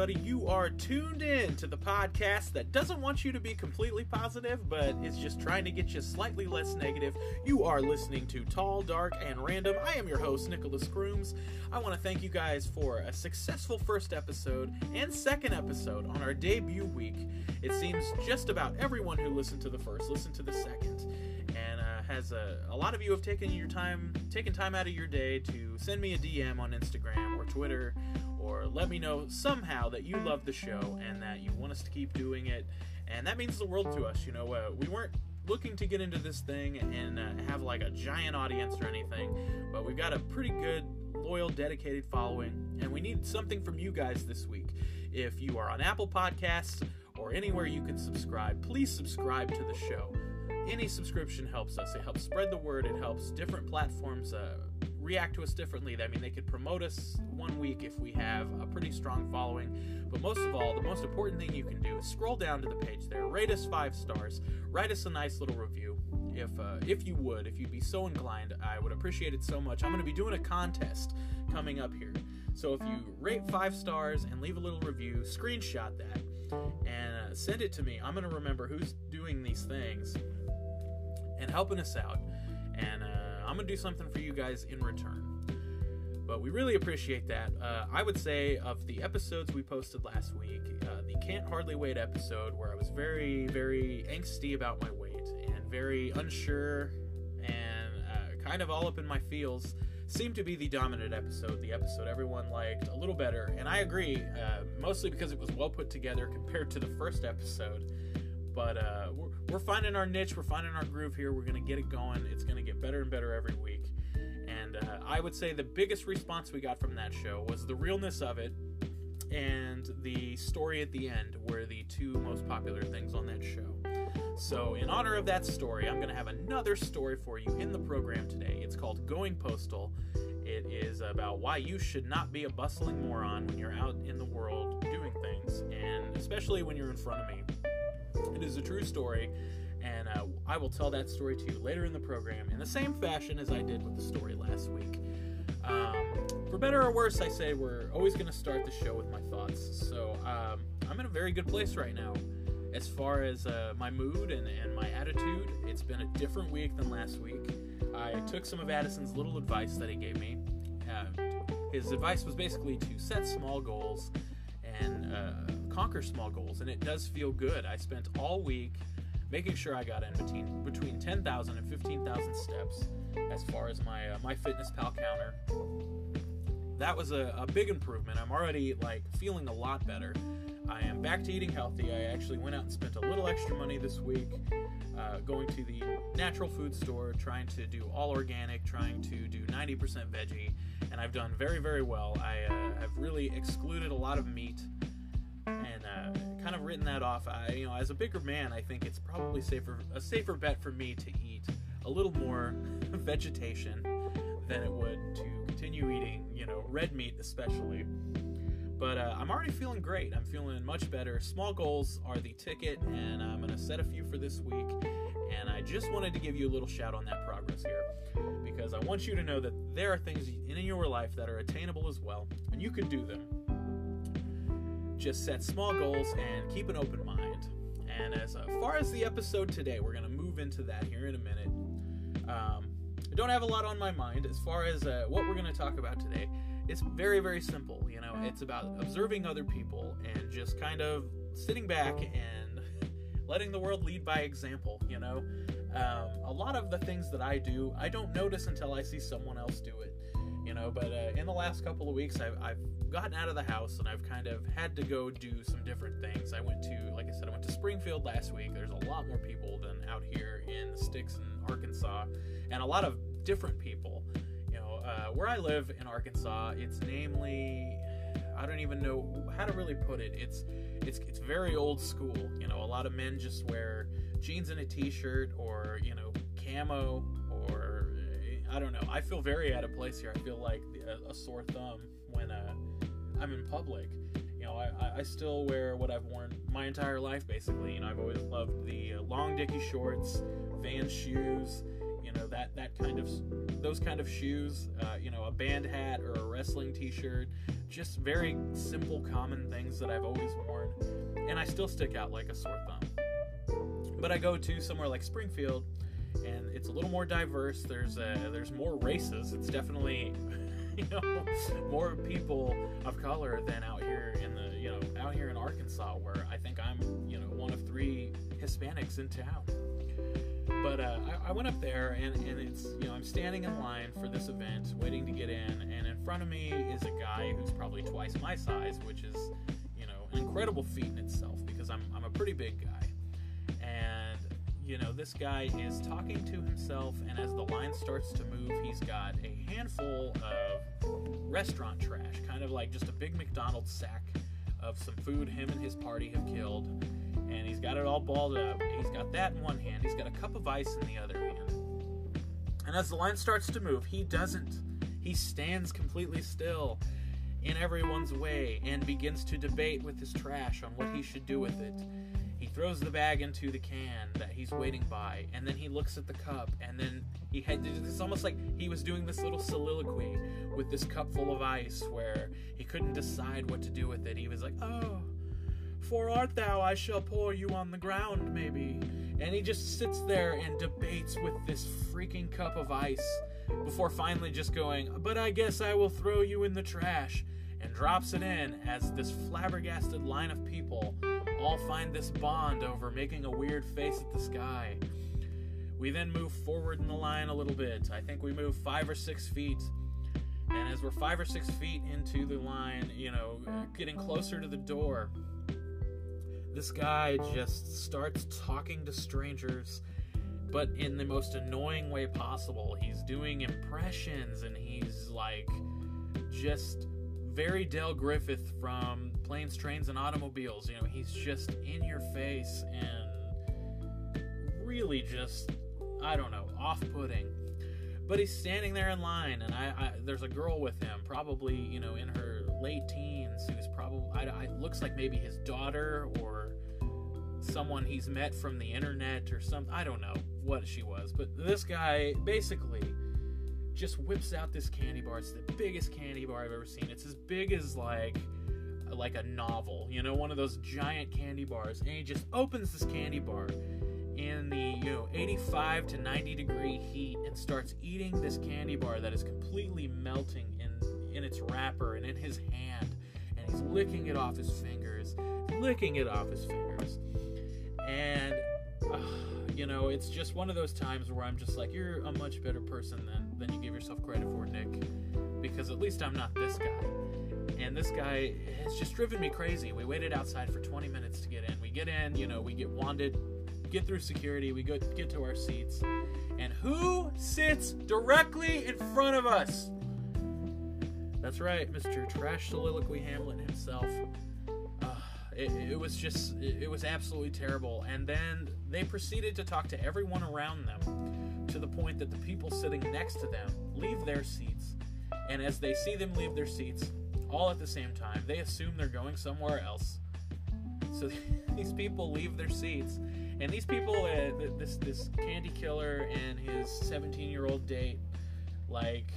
everybody. You are tuned in to the podcast that doesn't want you to be completely positive, but is just trying to get you slightly less negative. You are listening to Tall, Dark, and Random. I am your host, Nicholas Grooms. I want to thank you guys for a successful first episode and second episode on our debut week. It seems just about everyone who listened to the first listened to the second. And uh, has a, a lot of you have taken your time, taken time out of your day to send me a DM on Instagram or Twitter or let me know somehow that you love the show and that you want us to keep doing it. And that means the world to us. You know, uh, we weren't looking to get into this thing and uh, have like a giant audience or anything, but we've got a pretty good, loyal, dedicated following, and we need something from you guys this week. If you are on Apple Podcasts or anywhere you can subscribe, please subscribe to the show. Any subscription helps us. It helps spread the word. It helps different platforms uh, react to us differently. I mean, they could promote us one week if we have a pretty strong following. But most of all, the most important thing you can do is scroll down to the page there, rate us five stars, write us a nice little review. If uh, if you would, if you'd be so inclined, I would appreciate it so much. I'm going to be doing a contest coming up here. So if you rate five stars and leave a little review, screenshot that and uh, send it to me. I'm going to remember who's doing these things and helping us out. And uh, I'm to do something for you guys in return. But we really appreciate that. Uh, I would say of the episodes we posted last week, uh, the Can't Hardly Wait episode, where I was very, very angsty about my weight and very unsure and uh, kind of all up in my feels, seemed to be the dominant episode, the episode everyone liked a little better. And I agree, uh, mostly because it was well put together compared to the first episode. But uh, we're, we're finding our niche, we're finding our groove here. We're to get it going. It's to get better and better every week. And uh, I would say the biggest response we got from that show was the realness of it and the story at the end were the two most popular things on that show. So, in honor of that story, I'm to have another story for you in the program today. It's called Going Postal. It is about why you should not be a bustling moron when you're out in the world doing things, and especially when you're in front of me. It is a true story, and uh, I will tell that story to you later in the program in the same fashion as I did with the story last week. Um, for better or worse, I say we're always going to start the show with my thoughts. So um, I'm in a very good place right now. As far as uh, my mood and, and my attitude, it's been a different week than last week. I took some of Addison's little advice that he gave me. Uh, his advice was basically to set small goals and uh, conquer small goals, and it does feel good. I spent all week making sure I got in between between 10,000 and 15,000 steps as far as my uh, MyFitnessPal counter. That was a, a big improvement. I'm already like feeling a lot better. I am back to eating healthy. I actually went out and spent a little extra money this week uh, going to the natural food store, trying to do all organic, trying to do 90% veggie, and I've done very, very well. I uh, have really excluded a lot of meat and uh, kind of written that off. I, you know, as a bigger man, I think it's probably safer a safer bet for me to eat a little more vegetation than it would to continue eating, you know, red meat especially. But uh, I'm already feeling great. I'm feeling much better. Small goals are the ticket, and I'm to set a few for this week. And I just wanted to give you a little shout on that progress here because I want you to know that there are things in your life that are attainable as well, and you can do them just set small goals and keep an open mind. And as uh, far as the episode today, we're going to move into that here in a minute. Um, I don't have a lot on my mind as far as uh, what we're going to talk about today. It's very, very simple. You know, it's about observing other people and just kind of sitting back and letting the world lead by example. You know, um, a lot of the things that I do, I don't notice until I see someone else do it you know. But uh, in the last couple of weeks, I've, I've gotten out of the house and I've kind of had to go do some different things. I went to, like I said, I went to Springfield last week. There's a lot more people than out here in the sticks in Arkansas, and a lot of different people. You know, uh, where I live in Arkansas, it's namely. I don't even know how to really put it. It's it's it's very old school. You know, a lot of men just wear jeans and a t-shirt or you know camo I don't know. I feel very out of place here. I feel like a, a sore thumb when uh, I'm in public. You know, I, I still wear what I've worn my entire life, basically. You know, I've always loved the uh, long dicky shorts, Vans shoes. You know that that kind of those kind of shoes. Uh, you know, a band hat or a wrestling T-shirt. just very simple, common things that I've always worn, and I still stick out like a sore thumb. But I go to somewhere like Springfield, and it's a little more diverse. There's uh, there's more races. It's definitely you know more people of color than out here in the you know out here in Arkansas, where I think I'm you know one of three Hispanics in town. But uh, I, I, went up there, and, and it's you know I'm standing in line for this event, waiting to get in, and in front of me is a guy who's probably twice my size, which is you know an incredible feat in itself because I'm I'm a pretty big guy, you know this guy is talking to himself, and as the line starts to move, he's got a handful of restaurant trash, kind of like just a big McDonald's sack of some food him and his party have killed and he's got it all balled up. He's got that in one hand. He's got a cup of ice in the other hand. And as the line starts to move, he doesn't. He stands completely still in everyone's way and begins to debate with his trash on what he should do with it. Throws the bag into the can that he's waiting by, and then he looks at the cup, and then he had it's almost like he was doing this little soliloquy with this cup full of ice where he couldn't decide what to do with it. He was like, "Oh, for art thou, I shall pour you on the ground, maybe. And he just sits there and debates with this freaking cup of ice before finally just going, But I guess I will throw you in the trash, and drops it in as this flabbergasted line of people all find this bond over making a weird face at the sky. We then move forward in the line a little bit. I think we move five or six feet. And as we're five or six feet into the line, you know, getting closer to the door, this guy just starts talking to strangers, but in the most annoying way possible. He's doing impressions and he's like just very Del Griffith from Planes, Trains, and Automobiles. You know, he's just in your face and really just, I don't know, off putting. But he's standing there in line, and I, I, there's a girl with him, probably you know in her late teens, who's probably I, I, looks like maybe his daughter or someone he's met from the internet or something. I don't know what she was, but this guy basically just whips out this candy bar. It's the biggest candy bar I've ever seen. It's as big as like like a novel, you know, one of those giant candy bars. And he just opens this candy bar in the you know 85 to 90 degree heat and starts eating this candy bar that is completely melting in in its wrapper and in his hand and he's licking it off his fingers licking it off his fingers and uh, you know it's just one of those times where i'm just like you're a much better person than than you give yourself credit for nick because at least i'm not this guy and this guy has just driven me crazy we waited outside for 20 minutes to get in we get in you know we get wanded get through security, we go get to our seats, and who sits directly in front of us? That's right, Mr. Trash Soliloquy Hamlet himself. Uh, it, it, was just, it, it was absolutely terrible. And then they proceeded to talk to everyone around them to the point that the people sitting next to them leave their seats. And as they see them leave their seats, all at the same time, they assume they're going somewhere else. So these people leave their seats and these people, uh, this this candy killer and his 17 year old date, like,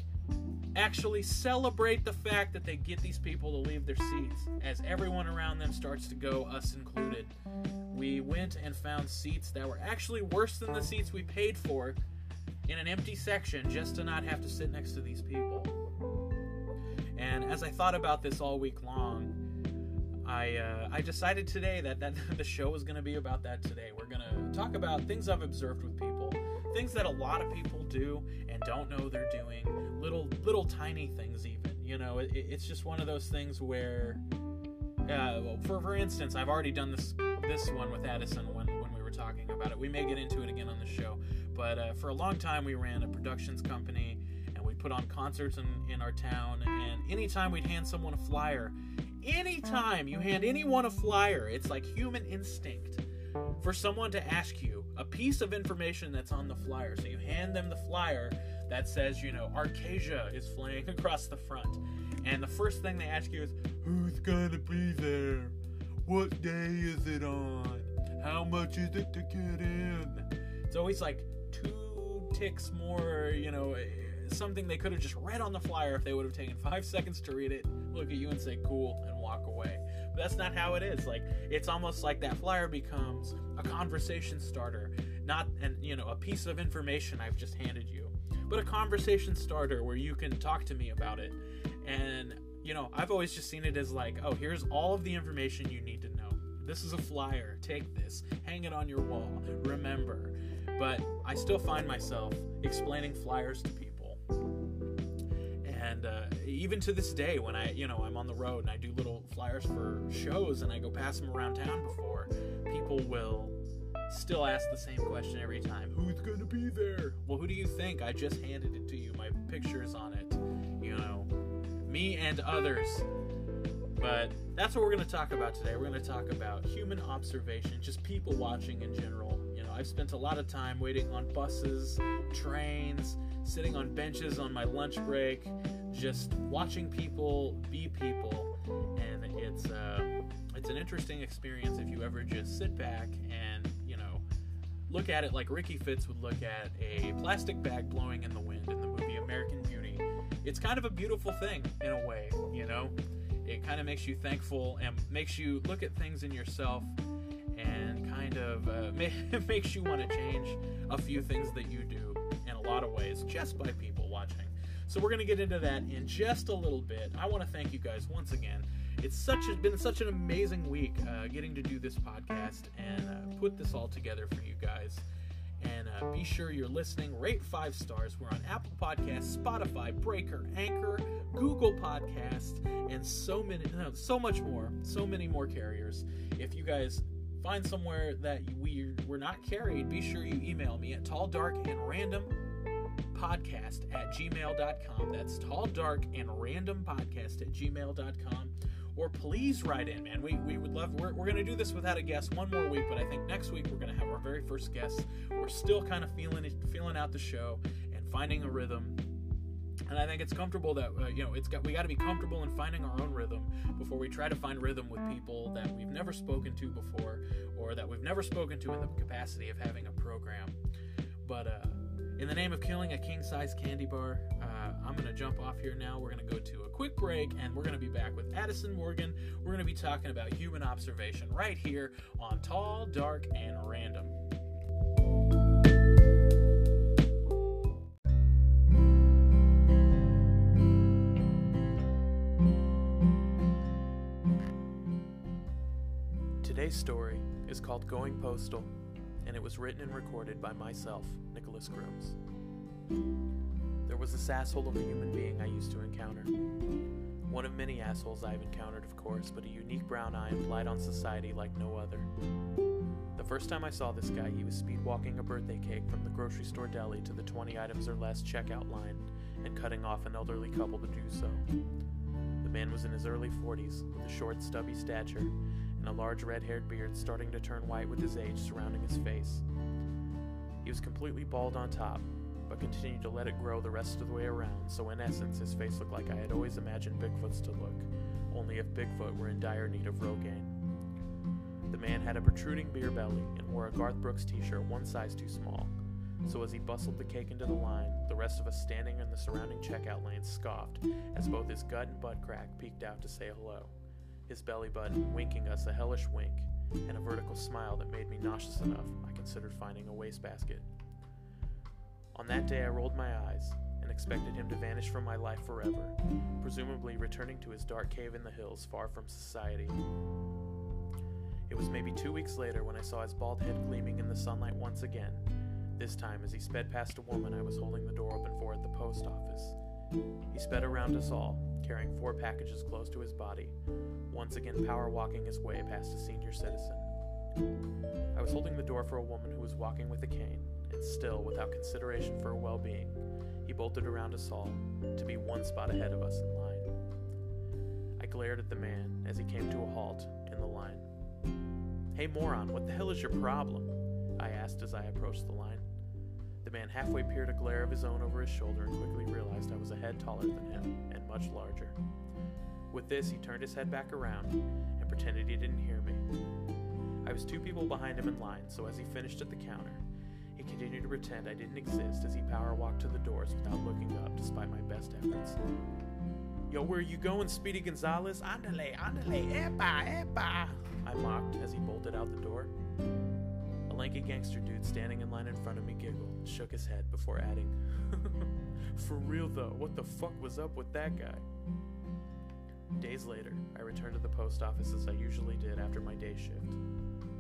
actually celebrate the fact that they get these people to leave their seats as everyone around them starts to go, us included. We went and found seats that were actually worse than the seats we paid for in an empty section just to not have to sit next to these people. And as I thought about this all week long, I uh, I decided today that that the show was going to be about that today. We're going to talk about things I've observed with people, things that a lot of people do and don't know they're doing, little little tiny things even. You know, it, it's just one of those things where, uh, for for instance, I've already done this this one with Addison when when we were talking about it. We may get into it again on the show, but uh, for a long time we ran a productions company put on concerts in, in our town and anytime we'd hand someone a flyer anytime you hand anyone a flyer, it's like human instinct for someone to ask you a piece of information that's on the flyer. So you hand them the flyer that says, you know, Arcasia is flying across the front. And the first thing they ask you is, who's gonna be there? What day is it on? How much is it to get in? It's always like two ticks more, you know, Something they could have just read on the flyer if they would have taken five seconds to read it, look at you and say cool, and walk away. But that's not how it is. Like it's almost like that flyer becomes a conversation starter, not and you know a piece of information I've just handed you, but a conversation starter where you can talk to me about it. And you know I've always just seen it as like, oh, here's all of the information you need to know. This is a flyer. Take this. Hang it on your wall. Remember. But I still find myself explaining flyers to people. And uh, even to this day, when I, you know, I'm on the road and I do little flyers for shows and I go pass them around town before, people will still ask the same question every time Who's going to be there? Well, who do you think? I just handed it to you. My picture's on it. You know, me and others. But that's what we're going to talk about today. We're going to talk about human observation, just people watching in general. I've spent a lot of time waiting on buses, trains, sitting on benches on my lunch break, just watching people be people, and it's uh, it's an interesting experience if you ever just sit back and you know look at it like Ricky Fitts would look at a plastic bag blowing in the wind in the movie American Beauty. It's kind of a beautiful thing in a way, you know. It kind of makes you thankful and makes you look at things in yourself kind of uh, makes you want to change a few things that you do in a lot of ways just by people watching. So we're going to get into that in just a little bit. I want to thank you guys once again. It's such been such an amazing week uh, getting to do this podcast and uh, put this all together for you guys. And uh, be sure you're listening. Rate five stars. We're on Apple Podcasts, Spotify, Breaker, Anchor, Google Podcasts, and so many, no, so much more. So many more carriers. If you guys find somewhere that we we're not carried, be sure you email me at tall, dark, and random podcast at gmail.com. That's tall, dark, and random podcast at gmail.com or please write in, man. We, we would love, we're, we're going to do this without a guest one more week, but I think next week we're going to have our very first guest. We're still kind of feeling it, feeling out the show and finding a rhythm. And I think it's comfortable that uh, you know it's got we got to be comfortable in finding our own rhythm before we try to find rhythm with people that we've never spoken to before or that we've never spoken to in the capacity of having a program. But uh, in the name of killing a king-size candy bar, uh, I'm to jump off here now. We're to go to a quick break, and we're to be back with Addison Morgan. We're to be talking about human observation right here on Tall, Dark, and Random. Today's story is called Going Postal, and it was written and recorded by myself, Nicholas Grooms. There was this asshole of a human being I used to encounter. One of many assholes I've encountered, of course, but a unique brown eye and implied on society like no other. The first time I saw this guy, he was speed walking a birthday cake from the grocery store deli to the 20 items or less checkout line and cutting off an elderly couple to do so. The man was in his early 40s, with a short, stubby stature and a large red haired beard starting to turn white with his age surrounding his face. He was completely bald on top, but continued to let it grow the rest of the way around, so in essence, his face looked like I had always imagined Bigfoot's to look, only if Bigfoot were in dire need of Rogaine. The man had a protruding beer belly and wore a Garth Brooks t shirt one size too small, so as he bustled the cake into the line, the rest of us standing in the surrounding checkout lane scoffed as both his gut and butt crack peeked out to say hello, his belly button winking us a hellish wink and a vertical smile that made me nauseous enough I considered finding a wastebasket. On that day, I rolled my eyes and expected him to vanish from my life forever, presumably returning to his dark cave in the hills far from society. It was maybe two weeks later when I saw his bald head gleaming in the sunlight once again, this time as he sped past a woman I was holding the door open for at the post office. He sped around us all, carrying four packages close to his body, once again power walking his way past a senior citizen. I was holding the door for a woman who was walking with a cane, and still, without consideration for her well being, he bolted around us all, to be one spot ahead of us in line. I glared at the man as he came to a halt in the line. Hey, moron, what the hell is your problem? I asked as I approached the line. The man halfway peered a glare of his own over his shoulder and quickly realized I was a head taller than him and much larger. With this, he turned his head back around and pretended he didn't hear me. I was two people behind him in line, so as he finished at the counter, he continued to pretend I didn't exist as he power walked to the doors without looking up, despite my best efforts. Yo, where are you going, Speedy Gonzalez? Andale, andale, epa, epa! I mocked as he bolted out the door. A lanky gangster dude standing in line in front of me giggled shook his head before adding, For real though, what the fuck was up with that guy? Days later, I returned to the post office as I usually did after my day shift.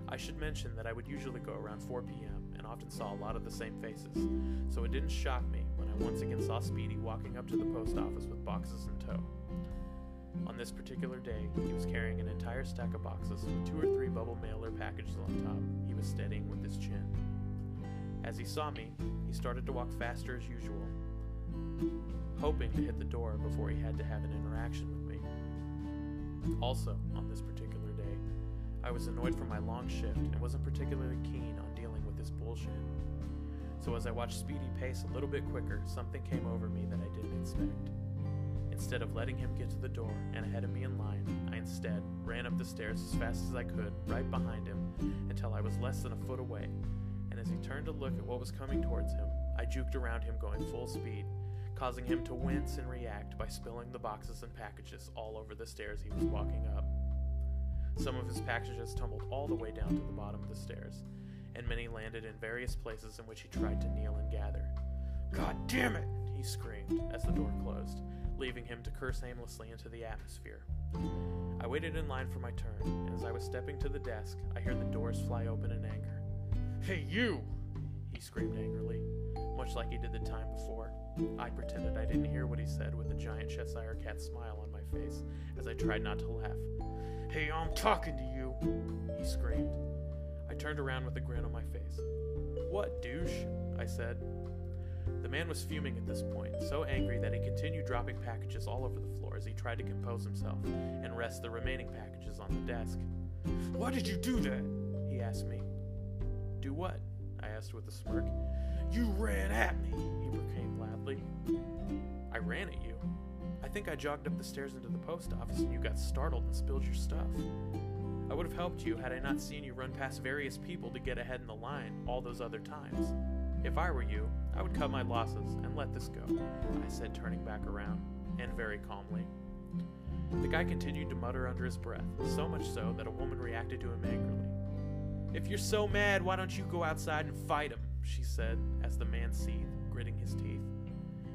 I should mention that I would usually go around 4 p.m. and often saw a lot of the same faces, so it didn't shock me when I once again saw Speedy walking up to the post office with boxes in tow. On this particular day, he was carrying an entire stack of boxes with two or three bubble mailer packages on top he was steadying with his chin. As he saw me, he started to walk faster as usual, hoping to hit the door before he had to have an interaction with me. Also, on this particular day, I was annoyed from my long shift and wasn't particularly keen on dealing with this bullshit. So as I watched Speedy pace a little bit quicker, something came over me that I didn't expect. Instead of letting him get to the door and ahead of me in line, I instead ran up the stairs as fast as I could, right behind him, until I was less than a foot away. And as he turned to look at what was coming towards him, I juked around him going full speed, causing him to wince and react by spilling the boxes and packages all over the stairs he was walking up. Some of his packages tumbled all the way down to the bottom of the stairs, and many landed in various places in which he tried to kneel and gather. God damn it! he screamed as the door closed, leaving him to curse aimlessly into the atmosphere. I waited in line for my turn, and as I was stepping to the desk, I heard the doors fly open in anger. Hey, you! he screamed angrily, much like he did the time before. I pretended I didn't hear what he said with a giant Cheshire cat smile on my face as I tried not to laugh. Hey, I'm talking to you, he screamed. I turned around with a grin on my face. What, douche? I said. The man was fuming at this point, so angry that he continued dropping packages all over the floor as he tried to compose himself and rest the remaining packages on the desk. Why did you do that? He asked me. Do what? I asked with a smirk. You ran at me, he proclaimed loudly. I ran at you. I think I jogged up the stairs into the post office and you got startled and spilled your stuff. I would have helped you had I not seen you run past various people to get ahead in the line all those other times. If I were you, I would cut my losses and let this go, I said, turning back around, and very calmly. The guy continued to mutter under his breath, so much so that a woman reacted to him angrily. If you're so mad, why don't you go outside and fight him? she said, as the man seethed, gritting his teeth.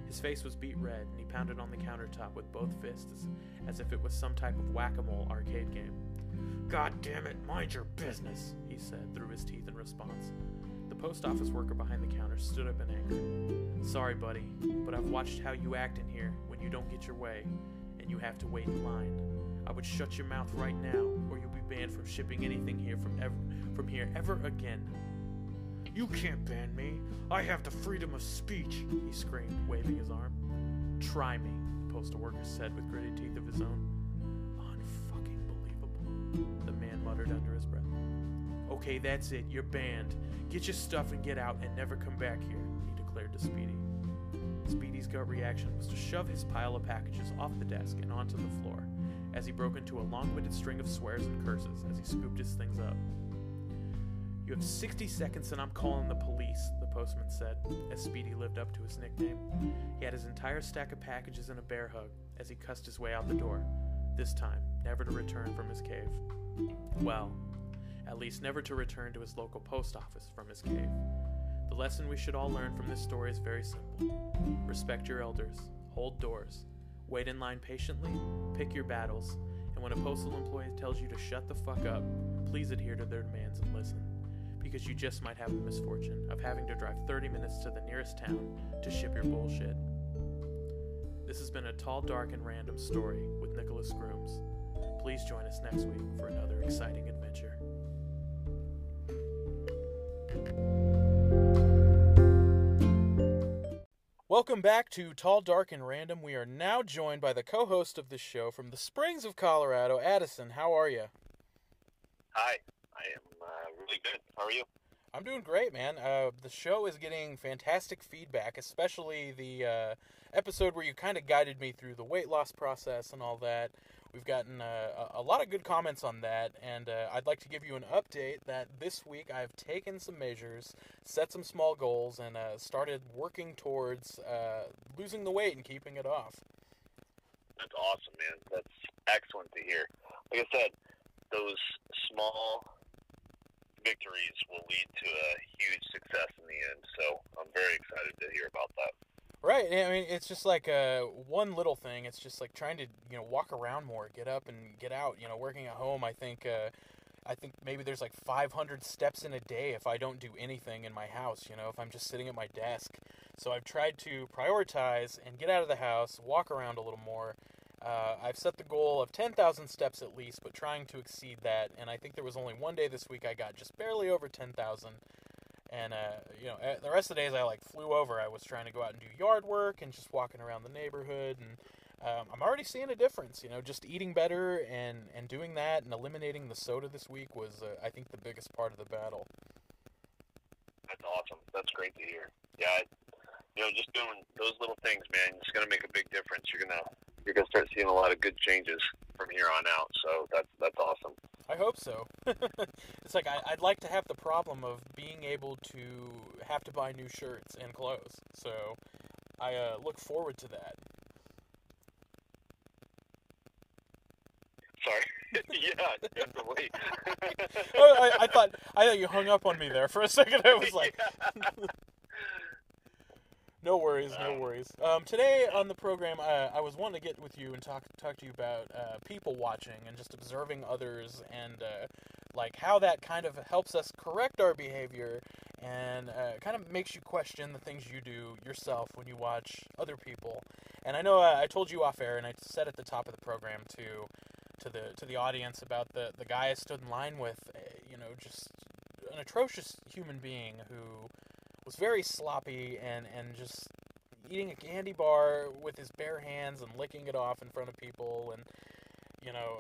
His face was beet red, and he pounded on the countertop with both fists as if it was some type of whack a mole arcade game. God damn it, mind your business, he said through his teeth in response. The post office worker behind the counter stood up in anger. Sorry, buddy, but I've watched how you act in here when you don't get your way, and you have to wait in line. I would shut your mouth right now, or you'll be banned from shipping anything here from ever from here ever again. You can't ban me. I have the freedom of speech, he screamed, waving his arm. Try me, the postal worker said with gritted teeth of his own. Unfucking believable, the man muttered under his breath. Okay, that's it. You're banned. Get your stuff and get out and never come back here, he declared to Speedy. Speedy's gut reaction was to shove his pile of packages off the desk and onto the floor as he broke into a long winded string of swears and curses as he scooped his things up. You have 60 seconds and I'm calling the police, the postman said, as Speedy lived up to his nickname. He had his entire stack of packages in a bear hug as he cussed his way out the door, this time never to return from his cave. Well, at least never to return to his local post office from his cave. The lesson we should all learn from this story is very simple respect your elders, hold doors, wait in line patiently, pick your battles, and when a postal employee tells you to shut the fuck up, please adhere to their demands and listen because you just might have the misfortune of having to drive 30 minutes to the nearest town to ship your bullshit. This has been a tall, dark, and random story with Nicholas Grooms. Please join us next week for another exciting adventure. Welcome back to Tall, Dark, and Random. We are now joined by the co host of this show from the Springs of Colorado, Addison. How are you? Hi, I am uh, really good. How are you? I'm doing great, man. Uh, the show is getting fantastic feedback, especially the uh, episode where you kind of guided me through the weight loss process and all that. We've gotten uh, a, lot of good comments on that, and uh, I'd like to give you an update that this week I've taken some measures, set some small goals, and uh, started working towards uh, losing the weight and keeping it off. That's awesome, man. That's excellent to hear. Like I said, those small victories will lead to a huge success in the end. So I'm very excited to hear about that. Right. I mean, it's just like uh, one little thing. It's just like trying to you know walk around more, get up and get out. You know, working at home. I think uh, I think maybe there's like 500 steps in a day if I don't do anything in my house. You know, if I'm just sitting at my desk. So I've tried to prioritize and get out of the house, walk around a little more. Uh, I've set the goal of 10,000 steps at least, but trying to exceed that. And I think there was only one day this week I got just barely over 10,000. And uh, you know, eh, the rest of the days I like flew over. I was trying to go out and do yard work and just walking around the neighborhood. And um, I'm already seeing a difference. You know, just eating better and and doing that and eliminating the soda this week was, uh, I think, the biggest part of the battle. That's awesome. That's great to hear. Yeah, you know, just doing those little things, man, it's going to make a big difference. You're gonna you're gonna start seeing a lot of good changes from here on out. So that's that's awesome. I hope so. it's like I, would like to have the problem of being able to have to buy new shirts and clothes. So I uh, look forward to that. Sorry. yeah, definitely. oh, I, I, thought I thought you hung up on me there for a second. I was like. No worries, no worries. Um, today on the program, uh, I was wanting to get with you and talk talk to you about uh, people watching and just observing others and uh, like how that kind of helps us correct our behavior and uh, kind of makes you question the things you do yourself when you watch other people. And I know uh, I told you off air, and I said at the top of the program to to the to the audience about the the guy I stood in line with. Uh, you know, just an atrocious human being who was very sloppy and, and just eating a candy bar with his bare hands and licking it off in front of people and you know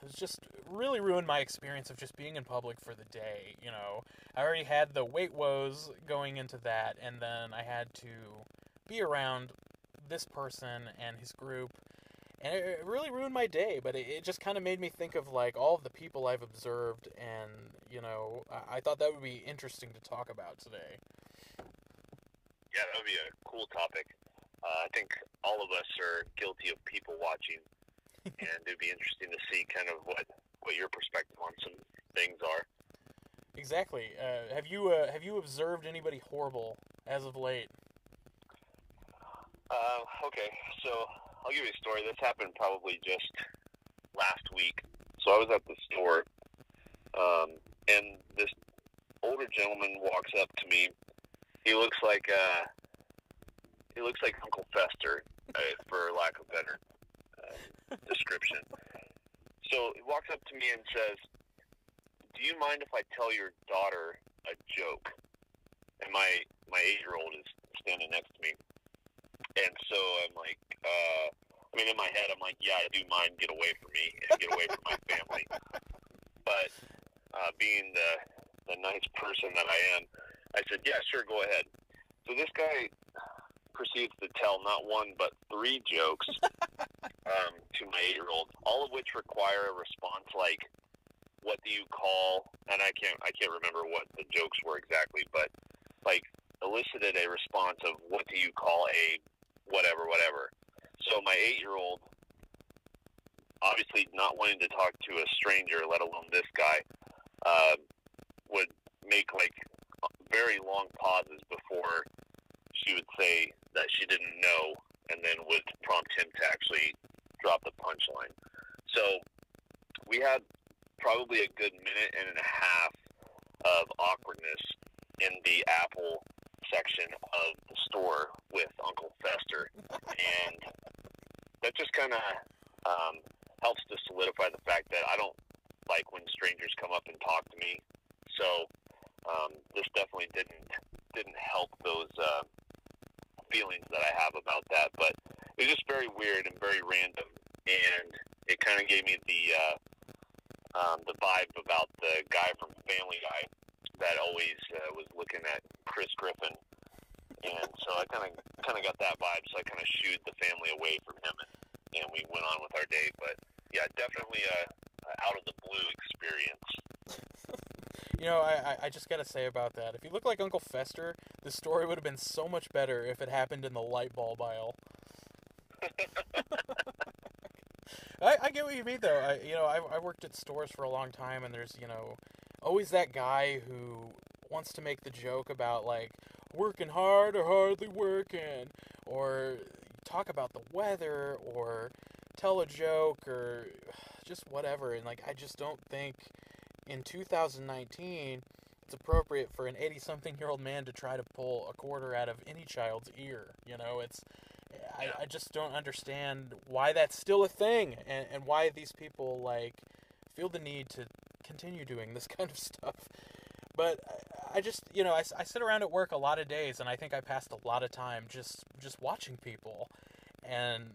it was just really ruined my experience of just being in public for the day you know. I already had the weight woes going into that and then i had to be around this person and his group and it really ruined my day but it, it just kind of made me think of like all of the people i've observed and you know I, I thought that would be interesting to talk about today yeah, that would be a cool topic. Uh, I think all of us are guilty of people watching, and it'd be interesting to see kind of what what your perspective on some things are. Exactly. Uh, have you uh, have you observed anybody horrible as of late? Uh, okay, so I'll give you a story. This happened probably just last week. So I was at the store, um, and this older gentleman walks up to me he looks like uh, he looks like Uncle Fester, uh, for lack of better uh, description. So he walks up to me and says, "Do you mind if I tell your daughter a joke?" And my my eight year old is standing next to me, and so I'm like, uh, I mean, in my head, I'm like, "Yeah, I do mind. Get away from me and get away from my family." But uh, being the the nice person that I am, I said, yeah, sure, go ahead. So this guy proceeds to tell not one but three jokes um, to my eight-year-old, all of which require a response like, "What do you call?" And I can't I can't remember what the jokes were exactly, but like elicited a response of, "What do you call a whatever whatever?" So my eight-year-old, obviously not wanting to talk to a stranger, let alone this guy, uh, would make like very long pauses before she would say that she didn't know and then would prompt him to actually drop the punchline. So we had probably a good minute and a half of awkwardness in the Apple section of the store with Uncle Fester. And that just kind of um, helps to solidify the fact that I don't like when strangers come up and talk to me. So um, this definitely didn't didn't help those uh, feelings that I have about that. But it was just very weird and very random, and it kind of gave me the uh, um, the vibe about the guy from Family Guy that always uh, was looking at Chris Griffin and so I kind of kind of got that vibe. So I kind of shooed the family away from him, and, and we went on with our day. But yeah, definitely a, a out of the blue experience. You know, I, I just gotta say about that. If you look like Uncle Fester, the story would have been so much better if it happened in the light bulb aisle. I, I get what you mean, though. I, you know, I, I worked at stores for a long time, and there's, you know, always that guy who wants to make the joke about, like, working hard or hardly working, or talk about the weather, or tell a joke, or just whatever. And, like, I just don't think in 2019 it's appropriate for an 80 something year old man to try to pull a quarter out of any child's ear. You know, it's. I, I just don't understand why that's still a thing and, and why these people like feel the need to continue doing this kind of stuff. But I, just, you know, I, I sit around at work a lot of days and I think I passed a lot of time just just watching people and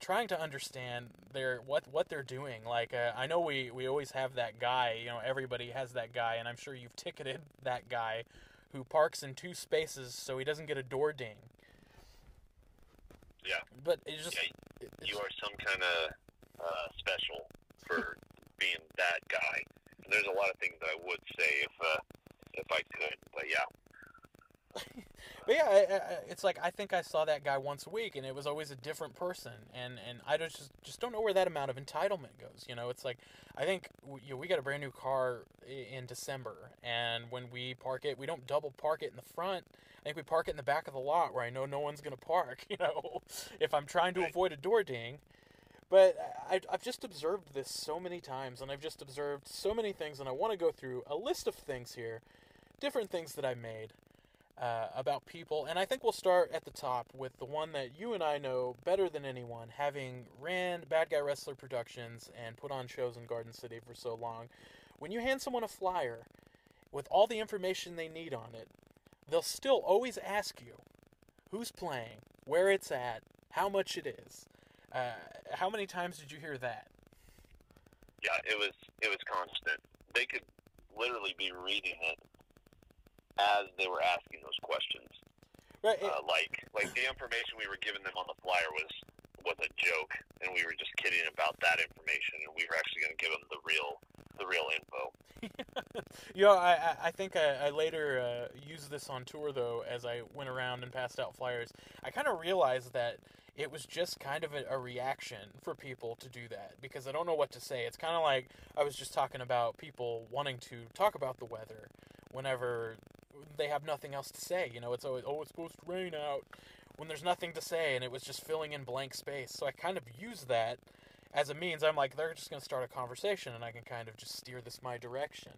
trying to understand their what what they're doing. Like uh, I know we we always have that guy, you know, everybody has that guy and I'm sure you've ticketed that guy who parks in two spaces so he doesn't get a door ding. Yeah. But it's just Yeah, you are some kind of uh, special for being that guy. And there's a lot of things that I would say if uh, if I could, but yeah, But yeah, I, I, it's like I think I saw that guy once a week, and it was always a different person, and and I just just don't know where that amount of entitlement goes. You know, it's like I think we, you know, we got a brand new car in December, and when we park it, we don't double park it in the front. I think we park it in the back of the lot where I know no one's gonna park. You know, if I'm trying to avoid a door ding. But I, I've just observed this so many times, and I've just observed so many things, and I want to go through a list of things here, different things that I made uh, about people. And I think we'll start at the top with the one that you and I know better than anyone, having ran Bad Guy Wrestler Productions and put on shows in Garden City for so long. When you hand someone a flyer with all the information they need on it, they'll still always ask you who's playing, where it's at, how much it is. Uh, how many times did you hear that? yeah, it was it was constant. They could literally be reading it as they were asking those questions. Right. Uh, like like the information we were giving them on the flyer was was a joke, and we were just kidding about that information, and we were actually going to give them the real the real info. you know, I, I- I think I, I later uh, used this on tour, though, as I went around and passed out flyers. I kind of realized that it was just kind of a, a reaction for people to do that because I don't know what to say. It's kind of like I was just talking about people wanting to talk about the weather whenever they have nothing else to say. You know, it's always, oh, it's supposed to rain out when there's nothing to say, and it was just filling in blank space. So I kind of used that as a means. I'm like, they're just going to start a conversation, and I can kind of just steer this my direction.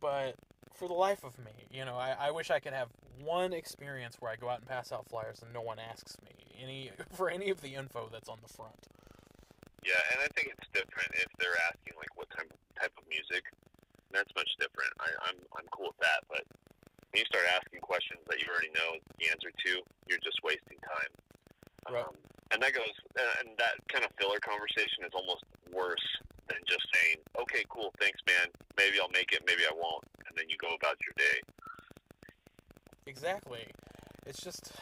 But for the life of me, you know, I, I wish I could have one experience where I go out and pass out flyers and no one asks me any for any of the info that's on the front. Yeah, and I think it's different if they're asking like what type type of music. That's much different. I, I'm I'm cool with that, but when you start asking questions that you already know the answer to, you're just wasting time. Right. Um, and that goes, and that kind of filler conversation is almost worse than just saying, "Okay, cool, thanks, man. Maybe I'll make it, maybe I won't," and then you go about your day. Exactly. It's just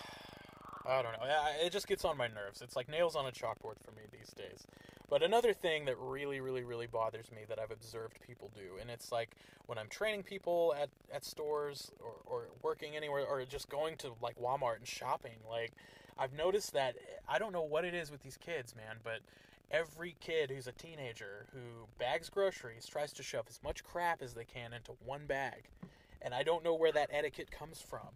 I don't know. It just gets on my nerves. It's like nails on a chalkboard for me these days. But another thing that really, really, really bothers me that I've observed people do, and it's like when I'm training people at, at stores or, or working anywhere or just going to like Walmart and shopping, like I've noticed that I don't know what it is with these kids, man, but every kid who's a teenager who bags groceries tries to shove as much crap as they can into one bag. And I don't know where that etiquette comes from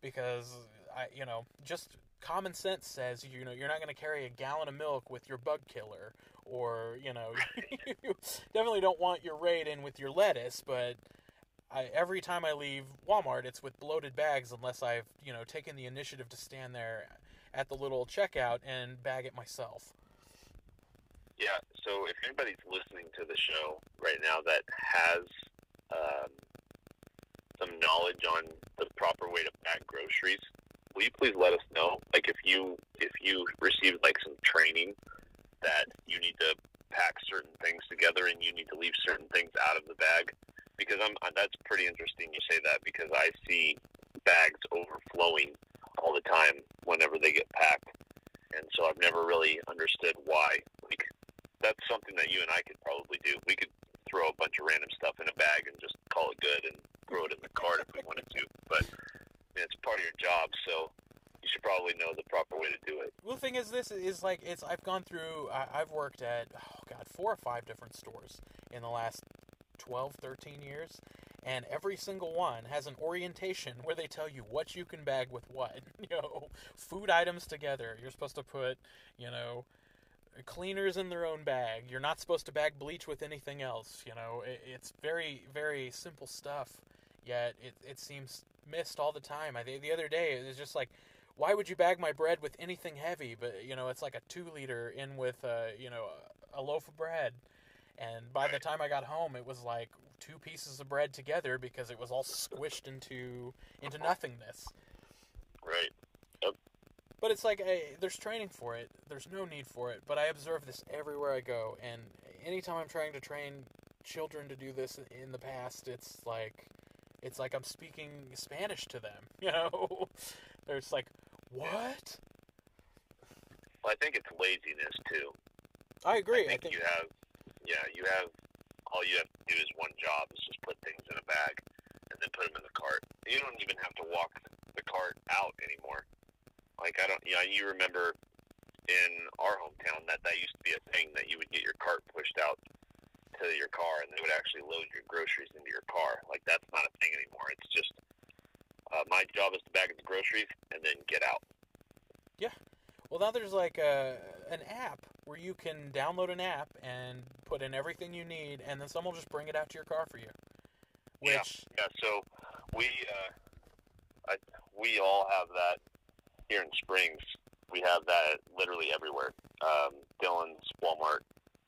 because I, you know, just common sense says you know you're not going to carry a gallon of milk with your bug killer, or you know, you definitely don't want your raid in with your lettuce. But I, every time I leave Walmart, it's with bloated bags unless I've you know taken the initiative to stand there at the little checkout and bag it myself. Yeah. So if anybody's listening to the show right now that has um, some knowledge on the proper way to bag groceries, will you please let us know? Like if you if you received like some training that you need to pack certain things together and you need to leave certain things out of the bag, because I'm that's pretty interesting you say that because I see bags overflowing all the time whenever they get packed, and so I've never really understood why. Like that's something that you and I could probably do. We could throw a bunch of random stuff in a bag and just call it good and throw it in the cart if we wanted to. But I mean, it's part of your job, so you should probably know the proper way to do it. Well, the thing is, this is like it's. I've gone through. I, I've worked at oh god, four or five different stores in the last 12, 13 years, and every single one has an orientation where they tell you what you can bag with what. You know, food items together. You're supposed to put, you know, cleaners in their own bag. You're not supposed to bag bleach with anything else. You know, it, it's very, very simple stuff. Yet it, it seems missed all the time. I the other day it was just like, why would you bag my bread with anything heavy? But you know, it's like a two liter in with uh, you know a loaf of bread. And by the time I got home, it was like two pieces of bread together because it was all squished into into nothingness. Right. But it's like I, there's training for it. There's no need for it. But I observe this everywhere I go, and anytime I'm trying to train children to do this in the past, it's like it's like I'm speaking Spanish to them. You know, there's like what? Well, I think it's laziness too. I agree. I think, I think you have, yeah, you have. All you have to do is one job is just put things in a bag and then put them in the cart. You don't even have to walk the cart out anymore. Like I don't, yeah, you remember in our hometown that that used to be a thing that you would get your cart pushed out to your car and they would actually load your groceries into your car. Like that's not a thing anymore. It's just uh, my job is to bag the groceries and then get out. Yeah. Well, now there's like a an app where you can download an app and put in everything you need, and then someone will just bring it out to your car for you. Yeah. Which Yeah, so we uh, I, we all have that here in Springs. We have that literally everywhere. Um, Dillon's, Walmart,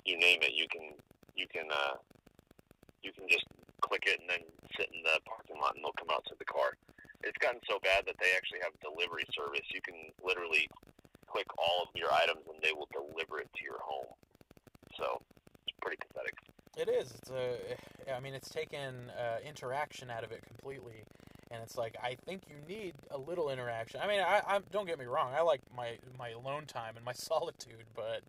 you name it. You can you can uh, you can just click it and then sit in the parking lot and they'll come out to the car. It's gotten so bad that they actually have delivery service. You can literally click all of your items and they will deliver it to your home. So it's pretty pathetic. It is. It's a. I mean, it's taken uh, interaction out of it completely, and it's like I think you need a little interaction. I mean, I, I don't get me wrong. I like my my alone time and my solitude, but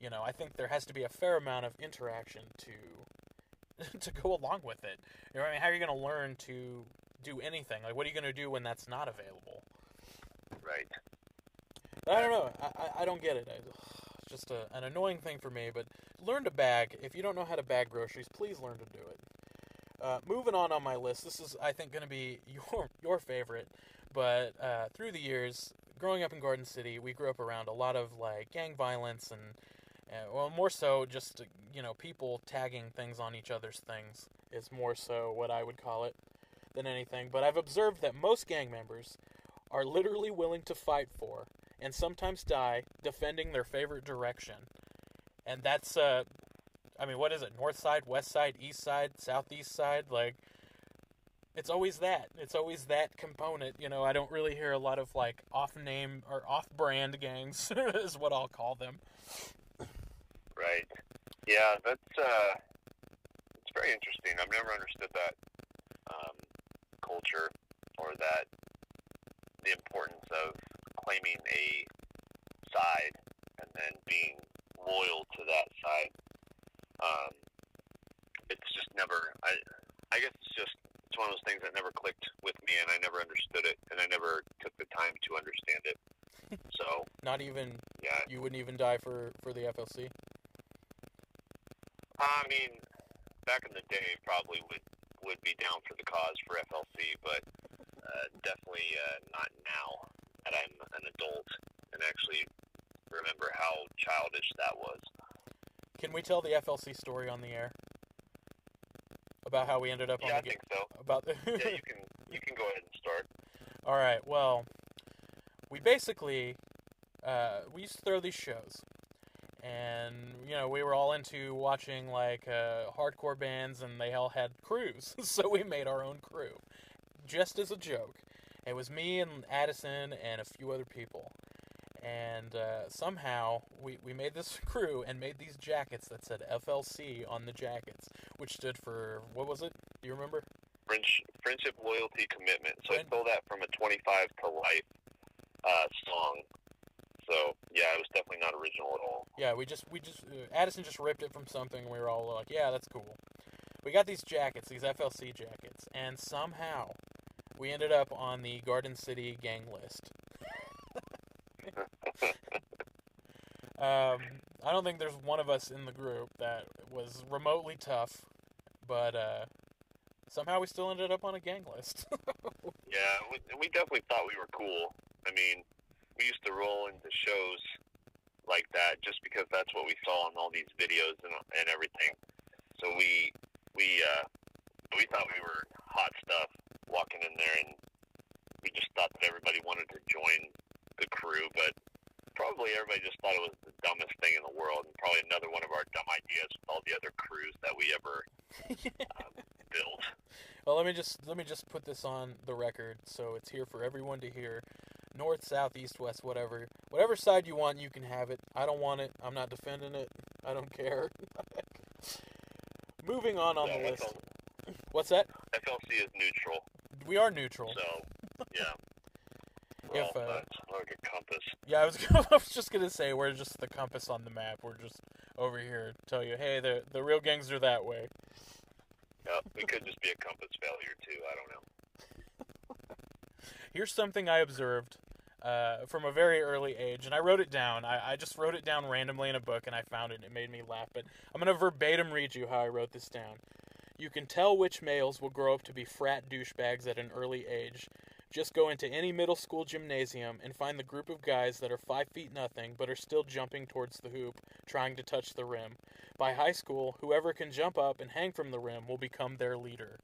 you know, I think there has to be a fair amount of interaction to to go along with it. You know, I mean, how are you going to learn to do anything? Like, what are you going to do when that's not available? Right. I don't know. I, I, don't get it. I, it's just a, an annoying thing for me. But learn to bag. If you don't know how to bag groceries, please learn to do it. Uh, moving on on my list, this is I think going to be your your favorite. But uh, through the years, growing up in Garden City, we grew up around a lot of like gang violence and, uh, well, more so just you know people tagging things on each other's things is more so what I would call it than anything. But I've observed that most gang members are literally willing to fight for and sometimes die defending their favorite direction. And that's uh I mean, what is it? North side, west side, east side, southeast side, like it's always that. It's always that component. You know, I don't really hear a lot of like off-name or off-brand gangs is what I'll call them. Right. Yeah, that's uh, it's very interesting. I've never understood that culture or that the importance of claiming a side and then being loyal to that side. Um, it's just never. I I guess it's just it's one of those things that never clicked with me, and I never understood it, and I never took the time to understand it. So Not even yeah, you wouldn't even die for for the FLC. I mean, back in the day, probably would would be down for the cause for FLC, but uh, definitely uh, not now that I'm an adult and actually remember how childish that was. Can we tell the FLC story on the air about how we ended up Yeah, on I the think so. about the Yeah, you can you can go ahead and start. All right. Well, we basically uh, we used to throw these shows, and you know we were all into watching like uh, hardcore bands, and they all had crews, so we made our own crew, just as a joke. It was me and Addison and a few other people, and uh, somehow we we made this crew and made these jackets that said FLC on the jackets, which stood for what was it? Do you remember? Friendship, friendship, loyalty, commitment. So I stole that from a 25 ta Life uh, song. So yeah, it was definitely not original at all. Yeah, we just we just uh, Addison just ripped it from something. and We were all like, yeah, that's cool. We got these jackets, these FLC jackets, and somehow we ended up on the Garden City gang list. um, I don't think there's one of us in the group that was remotely tough, but uh, somehow we still ended up on a gang list. Yeah, we, we definitely thought we were cool. I mean, we used to roll into shows like that just because that's what we saw in all these videos and and everything. So we we uh, we thought we were hot stuff walking in there, and we just thought that everybody wanted to join the crew, but probably everybody just thought it was the dumbest thing in the world, and probably another one of our dumb ideas with all the other crews that we ever um, built. Well, let me just let me just put this on the record so it's here for everyone to hear. North, south, east, west, whatever. Whatever side you want, you can have it. I don't want it. I'm not defending it. I don't care. Moving on on Yeah, the list. What's that? FLC is neutral, We are neutral. so yeah. If, uh, like a compass. Yeah, I was I was just gonna say we're just the compass on the map. We're just over here to tell you, hey, the the real gangs are that way. Yeah, it could just be a compass failure too. I don't know. Here's something I observed uh, from a very early age, and I wrote it down. I, I just wrote it down randomly in a book, and I found it, and it made me laugh. But I'm going to verbatim read you how I wrote this down. You can tell which males will grow up to be frat douchebags at an early age. Just go into any middle school gymnasium and find the group of guys that are five feet nothing but are still jumping towards the hoop, trying to touch the rim. By high school, whoever can jump up and hang from the rim will become their leader.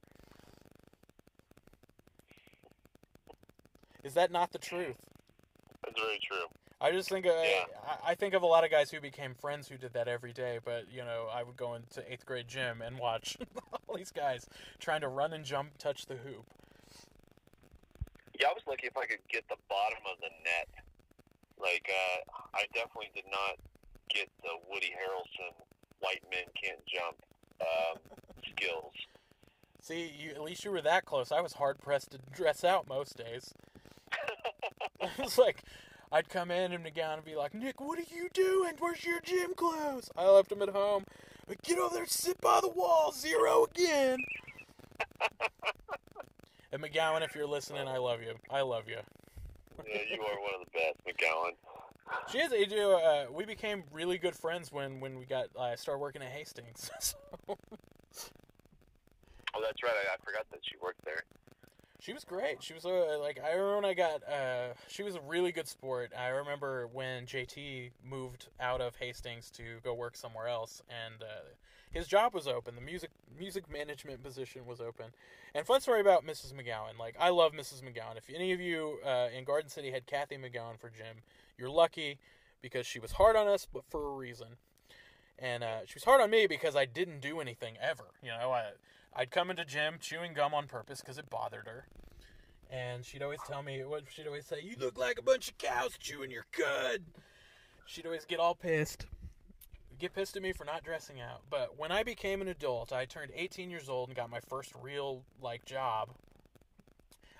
Is that not the truth? That's very true. I just think uh, Yeah. I, I think of a lot of guys who became friends who did that every day. But you know, I would go into eighth grade gym and watch all these guys trying to run and jump, touch the hoop. Yeah, I was lucky if I could get the bottom of the net. Like, uh, I definitely did not get the Woody Harrelson white men can't jump um, skills. See, you, at least you were that close. I was hard pressed to dress out most days. it's like I'd come in and McGowan would be like, "Nick, what are you doing? Where's your gym clothes?" I left them at home. Get over there, sit by the wall, zero again. and McGowan, if you're listening, I love you. I love you. yeah, you are one of the best, McGowan. She is. You know, uh, we became really good friends when when we got. I uh, started working at Hastings. so, Oh, that's right. I, I forgot that she worked there. She was great. She was uh, like I remember when I got. Uh, she was a really good sport. I remember when JT moved out of Hastings to go work somewhere else, and uh, his job was open. The music music management position was open. And fun story about Mrs. McGowan. Like I love Mrs. McGowan. If any of you uh, in Garden City had Kathy McGowan for gym, you're lucky because she was hard on us, but for a reason. And uh, she was hard on me because I didn't do anything ever. You know, I I'd come into gym chewing gum on purpose because it bothered her. And she'd always tell me, what she'd always say, "You look like a bunch of cows chewing your cud." She'd always get all pissed, get pissed at me for not dressing out. But when I became an adult, I turned 18 years old and got my first real like job.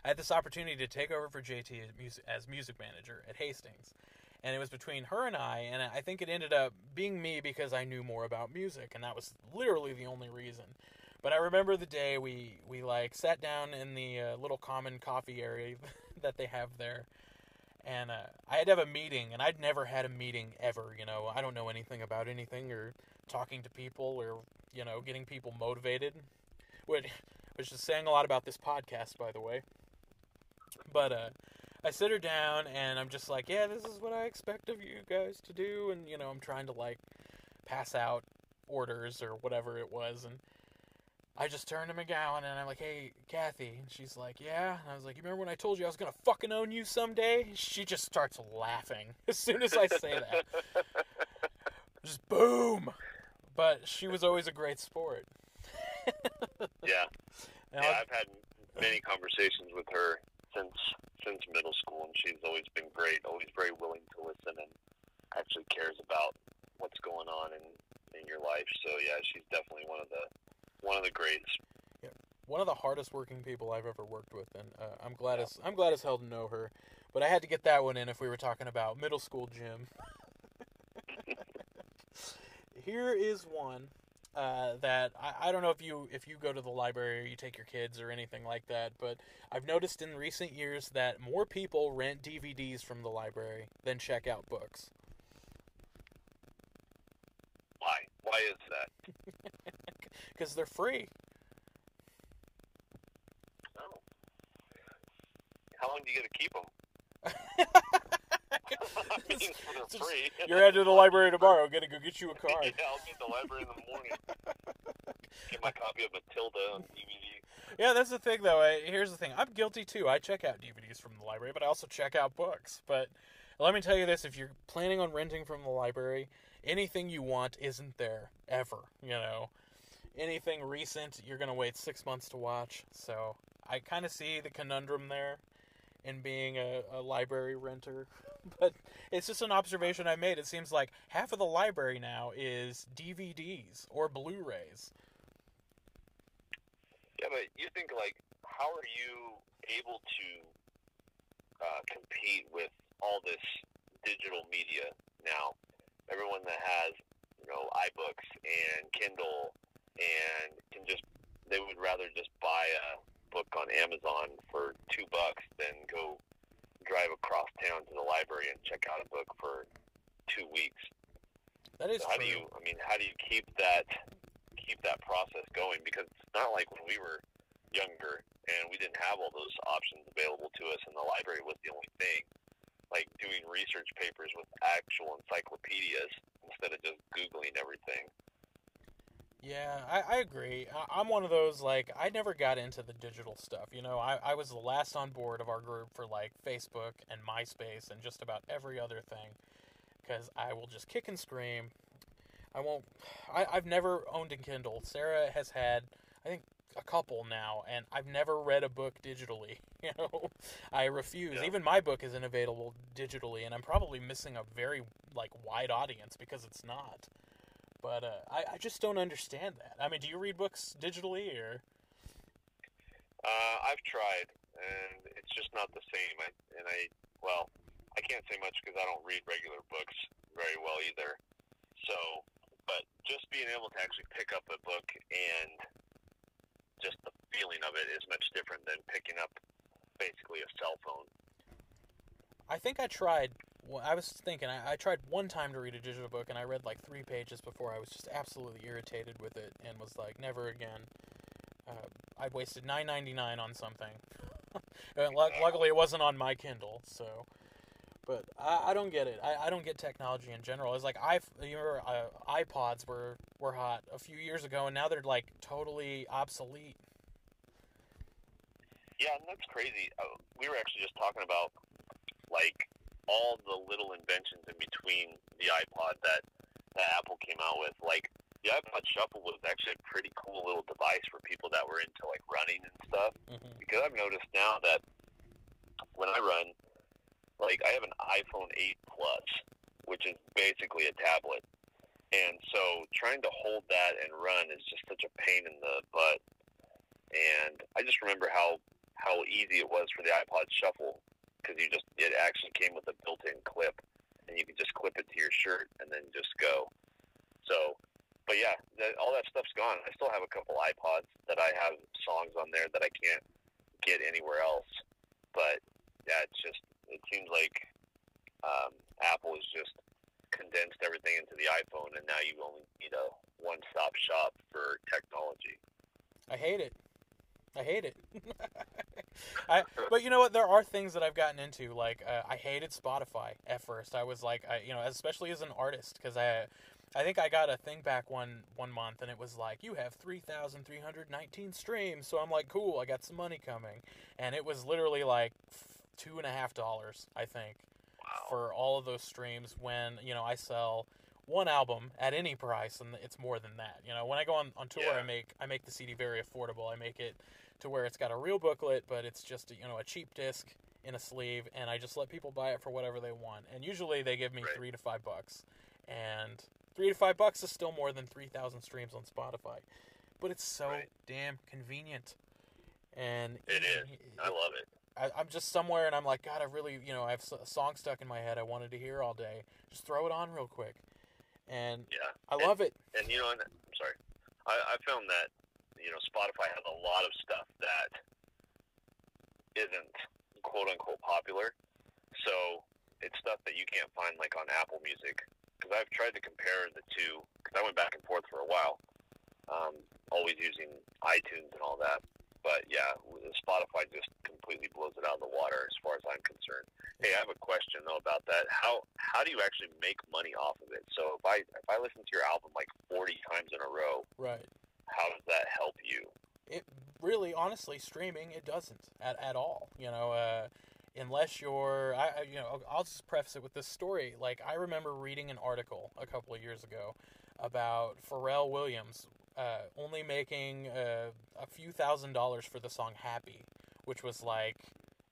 I had this opportunity to take over for JT as music, as music manager at Hastings. And it was between her and I, and I think it ended up being me because I knew more about music, and that was literally the only reason. But I remember the day we we like sat down in the uh, little common coffee area that they have there, and uh, I had to have a meeting, and I'd never had a meeting ever. You know, I don't know anything about anything or talking to people or you know getting people motivated, which which is saying a lot about this podcast, by the way. But uh, I sit her down, and I'm just like, yeah, this is what I expect of you guys to do, and you know, I'm trying to like pass out orders or whatever it was, and I just turned to McGowan and I'm like, hey, Kathy. And she's like, yeah. And I was like, you remember when I told you I was going to fucking own you someday? She just starts laughing as soon as I say that. just boom. But she was always a great sport. Yeah. And Yeah, I've had many conversations with her since since middle school, and she's always been great. Always very willing to listen and actually cares about what's going on in in your life. So yeah, she's definitely one of the one of the greats. one of the hardest working people I've ever worked with, and uh, I'm glad as I'm glad as hell to know her. But I had to get that one in if we were talking about middle school gym. Here is one uh, that I, I don't know if you if you go to the library or you take your kids or anything like that, but I've noticed in recent years that more people rent DVDs from the library than check out books. Why? Why is that? Because they're free. Oh. How long do you get to keep them? I mean, Just- free. You're headed to the library tomorrow. I'm Gonna go get you a card. yeah. I'll be at the library in the morning. Get my copy of Matilda on DVD. Yeah, that's the thing, though. I, here's the thing. I'm guilty too. I check out DVDs from the library, but I also check out books. But let me tell you this: if you're planning on renting from the library, anything you want isn't there ever. You know, anything recent, you're gonna wait six months to watch. So I kind of see the conundrum there in being a, a library renter. But it's just an observation I made. It seems like half of the library now is DVDs or Blu-rays. Yeah, but you think like, how are you able to uh, compete with all this digital media now? Everyone that has, you know, iBooks and Kindle, and can just they would rather just buy a book on Amazon for two bucks than go drive across town to the library and check out a book for two weeks. That is So how do you? I mean, how do you keep that keep that process going? Because it's not like when we were younger and we didn't have all those options available to us, and the library was the only thing. Like doing research papers with actual encyclopedias instead of just googling everything. Yeah, I, I agree. I, I'm one of those like I never got into the digital stuff. You know, I, I was the last on board of our group for like Facebook and MySpace and just about every other thing because I will just kick and scream. I won't. I, I've never owned a Kindle. Sarah has had, I think, a couple now, and I've never read a book digitally. You know, I refuse. Yeah. Even my book isn't available digitally, and I'm probably missing a very like wide audience because it's not. But uh, I, I just don't understand that. I mean, do you read books digitally or? Uh, I've tried, and it's just not the same. I, and I, well, I can't say much because I don't read regular books very well either. So, but just being able to actually pick up a book and just the feeling of it is much different than picking up basically a cell phone. I think I tried. Well, I was thinking I, I tried one time to read a digital book, and I read like three pages before I was just absolutely irritated with it, and was like, never again. Uh, I wasted nine ninety nine on something. luckily, it wasn't on my Kindle, so. But I, I don't get it. I, I don't get technology in general. It's like I you remember uh, iPods were were hot a few years ago, and now they're like totally obsolete. Yeah, and that's crazy. Uh, we were actually just talking about like all the little inventions in between the iPod that that Apple came out with. Like the iPod Shuffle was actually a pretty cool little device for people that were into like running and stuff. hmm Because I've noticed now that when I run, like I have an iPhone 8 Plus, which is basically a tablet. And so trying to hold that and run is just such a pain in the butt. And I just remember how how easy it was for the iPod Shuffle because you just it actually came with a built-in clip, and you could just clip it to your shirt and then just go. So, but yeah, that, all that stuff's gone. I still have a couple iPods that I have songs on there that I can't get anywhere else. But yeah, it's just it seems like um, Apple has just condensed everything into the iPhone, and now you only need a one-stop shop for technology. I hate it. I hate it. I, but you know what? There are things that I've gotten into. Like uh, I hated Spotify at first. I was like, I, you know, especially as an artist, because I, I think I got a thing back one one month, and it was like, you have three thousand three hundred nineteen streams. So I'm like, cool, I got some money coming, and it was literally like two and a half dollars, I think, Wow. for all of those streams. When you know I sell one album at any price, and it's more than that. You know, when I go on, on tour, Yeah. I make I make the CD very affordable. I make it to where it's got a real booklet, but it's just you know a cheap disc in a sleeve, and I just let people buy it for whatever they want. And usually they give me Right. three to five bucks, and three to five bucks is still more than three thousand streams on Spotify. But it's so Right. damn convenient, and It is. I love it. I, I'm just somewhere and I'm like, God, I really, you know, I have a song stuck in my head I wanted to hear all day. Just throw it on real quick, and Yeah. I And- love it. And you know, I'm sorry. I, I found that you know Spotify has a lot of stuff that isn't quote unquote popular. So it's stuff that you can't find like on Apple Music. Because I've tried to compare the two. Because I went back and forth for a while, um, always using iTunes and all that. But yeah, Spotify just completely blows it out of the water as far as I'm concerned. Hey, I have a question though about that. How how do you actually make money off of it? So if I if I listen to your album like 40 times in a row, Right. How does that help you? It really, honestly, streaming it doesn't at, at all. You know, uh, unless you're, I, you know, I'll just preface it with this story. Like I remember reading an article a couple of years ago about Pharrell Williams uh, only making uh, a few thousand dollars for the song "Happy," which was like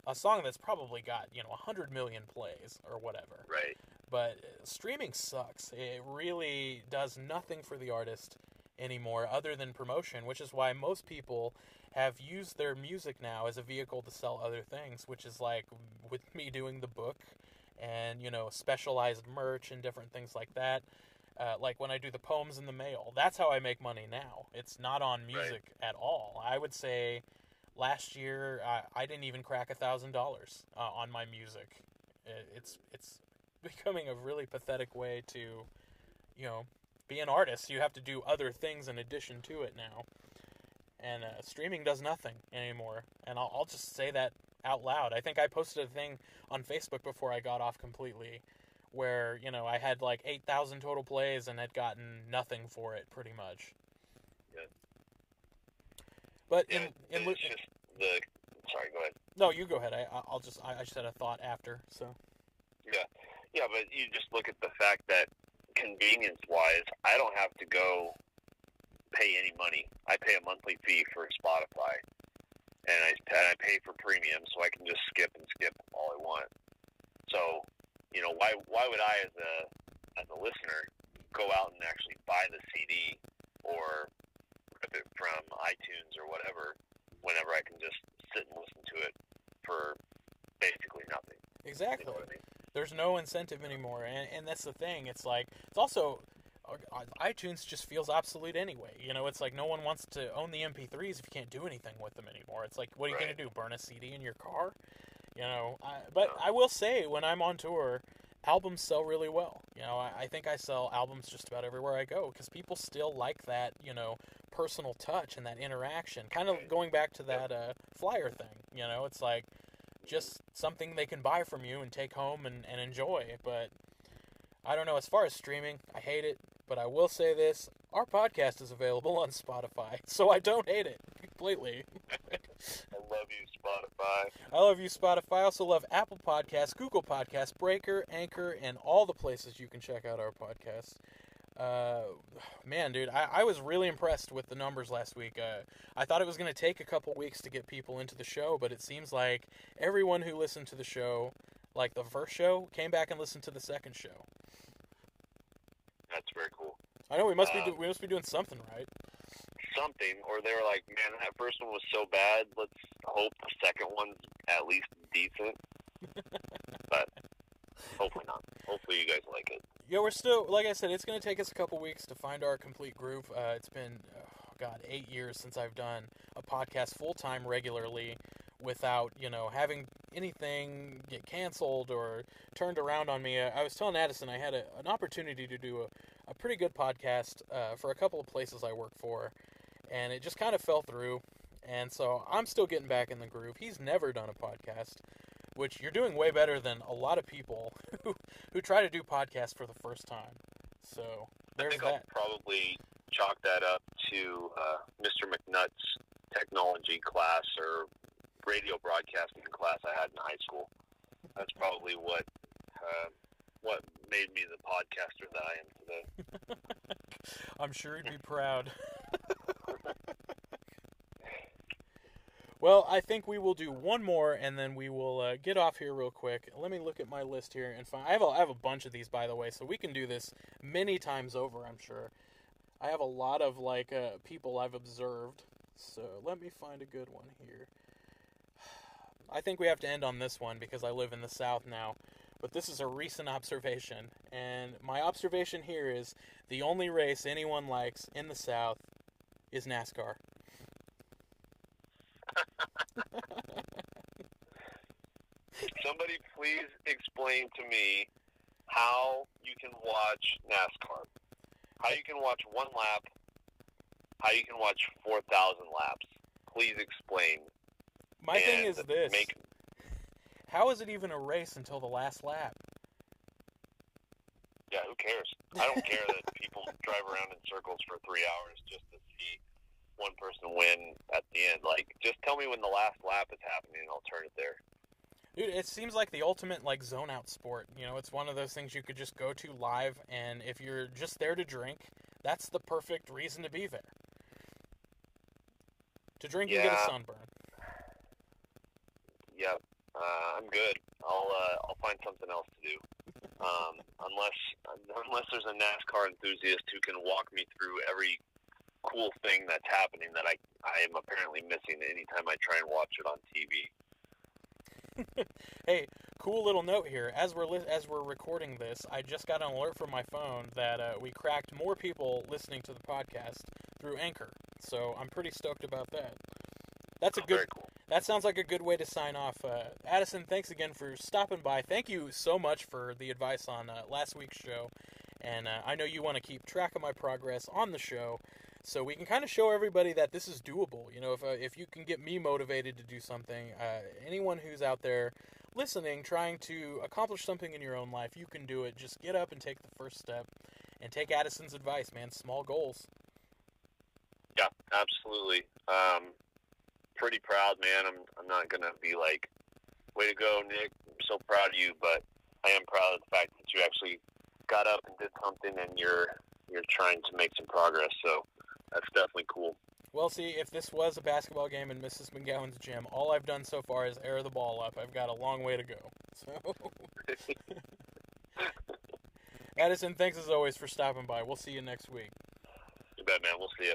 a song that's probably got you know a hundred million plays or whatever. Right. But uh, streaming sucks. It really does nothing for the artist anymore other than promotion, which is why most people have used their music now as a vehicle to sell other things, which is like with me doing the book and, you know, specialized merch and different things like that. Uh, like when I do the poems in the mail, that's how I make money now. It's not on music at all. I would say last year I, I didn't even crack a thousand dollars uh, on my music. It, it's it's becoming a really pathetic way to, you know, be an artist. You have to do other things in addition to it now. And uh, streaming does nothing anymore. And I'll, I'll just say that out loud. I think I posted a thing on Facebook before I got off completely where, you know, I had like 8,000 total plays and had gotten nothing for it pretty much. Yeah. But Yeah, in, in, the. Sorry, go ahead. no, you go ahead. I, I'll just, I, I just had a thought after. So, Yeah, yeah, but you just look at the fact that convenience-wise, I don't have to go pay any money. I pay a monthly fee for Spotify, and I and I pay for premium, so I can just skip and skip all I want. So, you know, why why would I, as a as a listener, go out and actually buy the CD or rip it from iTunes or whatever, whenever I can just sit and listen to it for basically nothing. You exactly. know what I mean? There's no incentive anymore and, and that's the thing. It's like it's also uh, itunes just feels obsolete anyway. You know it's like no one wants to own the mp3s if you can't do anything with them anymore. It's like what are you Right. going to do burn a cd in your car? You know I, but i will say when i'm on tour albums sell really well. You know i, I think i sell albums just about everywhere i go because people still like that you know personal touch and that interaction. Kind of going back to that uh, flyer thing you know it's like just something they can buy from you and take home and, and enjoy. But I don't know. As far as streaming, I hate it. But I will say this our podcast is available on Spotify, so I don't hate it completely. I love you, Spotify. I love you, Spotify. I also love Apple Podcasts, Google Podcasts, Breaker, Anchor, and all the places you can check out our podcast. Uh, man, dude, I, I was really impressed with the numbers last week. Uh, I thought it was going to take a couple weeks to get people into the show, but it seems like everyone who listened to the show, like the first show, came back and listened to the second show. That's very cool. I know we must be Uh, do- we must be doing something right. Something, or they were like, man, that first one was so bad. Let's hope the second one's at least decent. but hopefully not. Hopefully you guys like it. Yeah, we're still like I said. It's going to take us a couple weeks to find our complete groove. Uh, it's been, oh God, eight years since I've done a podcast full time regularly, without you know having anything get canceled or turned around on me. Uh, I was telling Addison I had a, an opportunity to do a, a pretty good podcast uh, for a couple of places I work for, and it just kind of fell through. And so I'm still getting back in the groove. He's never done a podcast, which you're doing way better than a lot of people who who try to do podcasts for the first time. So I think I'll probably chalk that up to uh, Mr. McNutt's technology class or radio broadcasting class I had in high school. That's probably what uh, what made me the podcaster that I am today. I'm sure he'd be proud. well, I think we will do one more, and then we will uh, get off here real quick. Let me look at my list here and find. I have a, I have a bunch of these, by the way, so we can do this many times over. I'm sure. I have a lot of like uh, people I've observed, so let me find a good one here. I think we have to end on this one because I live in the South now. But this is a recent observation, and my observation here is the only race anyone likes in the South is NASCAR. Somebody please explain to me how you can watch NASCAR. How you can watch one lap. How you can watch 4,000 laps. Please explain. My thing is this. Make, How is it even a race until the last lap? yeah, who cares? I don't care that people drive around in circles for three hours just to see one person win at the end. Like, just tell me when the last lap is happening, and I'll turn it there. Dude, it seems like the ultimate like zone out sport. You know, it's one of those things you could just go to live and if you're just there to drink, that's the perfect reason to be there. To drink and get a Yeah. sunburn. Yep, uh, I'm good. I'll uh, I'll find something else to do. Um, unless unless there's a NASCAR enthusiast who can walk me through every cool thing that's happening that I I am apparently missing anytime I try and watch it on TV. Hey, cool little note here. As we're li- as we're recording this, I just got an alert from my phone that uh, we cracked more people listening to the podcast through Anchor. So I'm pretty stoked about that. That's a Oh, good. Cool. That sounds like a good way to sign off. Uh, Addison, thanks again for stopping by. Thank you so much for the advice on uh, last week's show. And uh, I know you want to keep track of my progress on the show, so we can kind of show everybody that this is doable. You know, if uh, if you can get me motivated to do something, uh, anyone who's out there listening, trying to accomplish something in your own life, you can do it. Just get up and take the first step, and take Addison's advice, man. Small goals. Yeah, absolutely. Um, pretty proud, man. I'm I'm not gonna be like, way to go, Nick. I'm so proud of you, but I am proud of the fact that you actually got up and did something, and you're you're trying to make some progress. So that's definitely cool. Well, see, if this was a basketball game in Mrs. McGowan's gym, all I've done so far is air the ball up. I've got a long way to go. So, Addison, thanks as always for stopping by. We'll see you next week. You bet, man. We'll see you.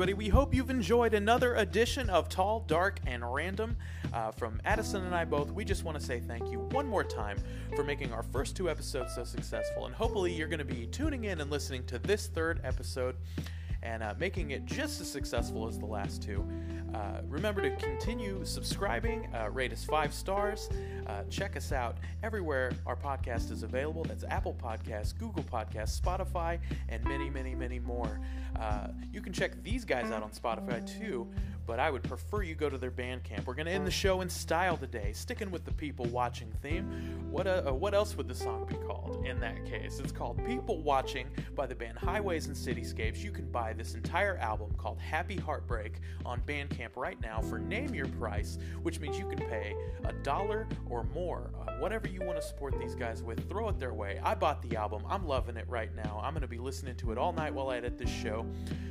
Everybody, we hope you've enjoyed another edition of Tall, Dark, and Random. Uh, from Addison and I both, we just want to say thank you one more time for making our first two episodes so successful. And hopefully, you're going to be tuning in and listening to this third episode and uh, making it just as successful as the last two. Uh, remember to continue subscribing, uh, rate us five stars, uh, check us out everywhere our podcast is available. That's Apple Podcasts, Google Podcasts, Spotify, and many, many, many more. Uh, you can check these guys out on Spotify too, but I would prefer you go to their Bandcamp. We're going to end the show in style today, sticking with the people watching theme. What, uh, what else would the song be called in that case? It's called People Watching by the band Highways and Cityscapes. You can buy this entire album called Happy Heartbreak on Bandcamp right now for name your price, which means you can pay a dollar or more. Uh, whatever you want to support these guys with, throw it their way. I bought the album. I'm loving it right now. I'm going to be listening to it all night while I edit this show.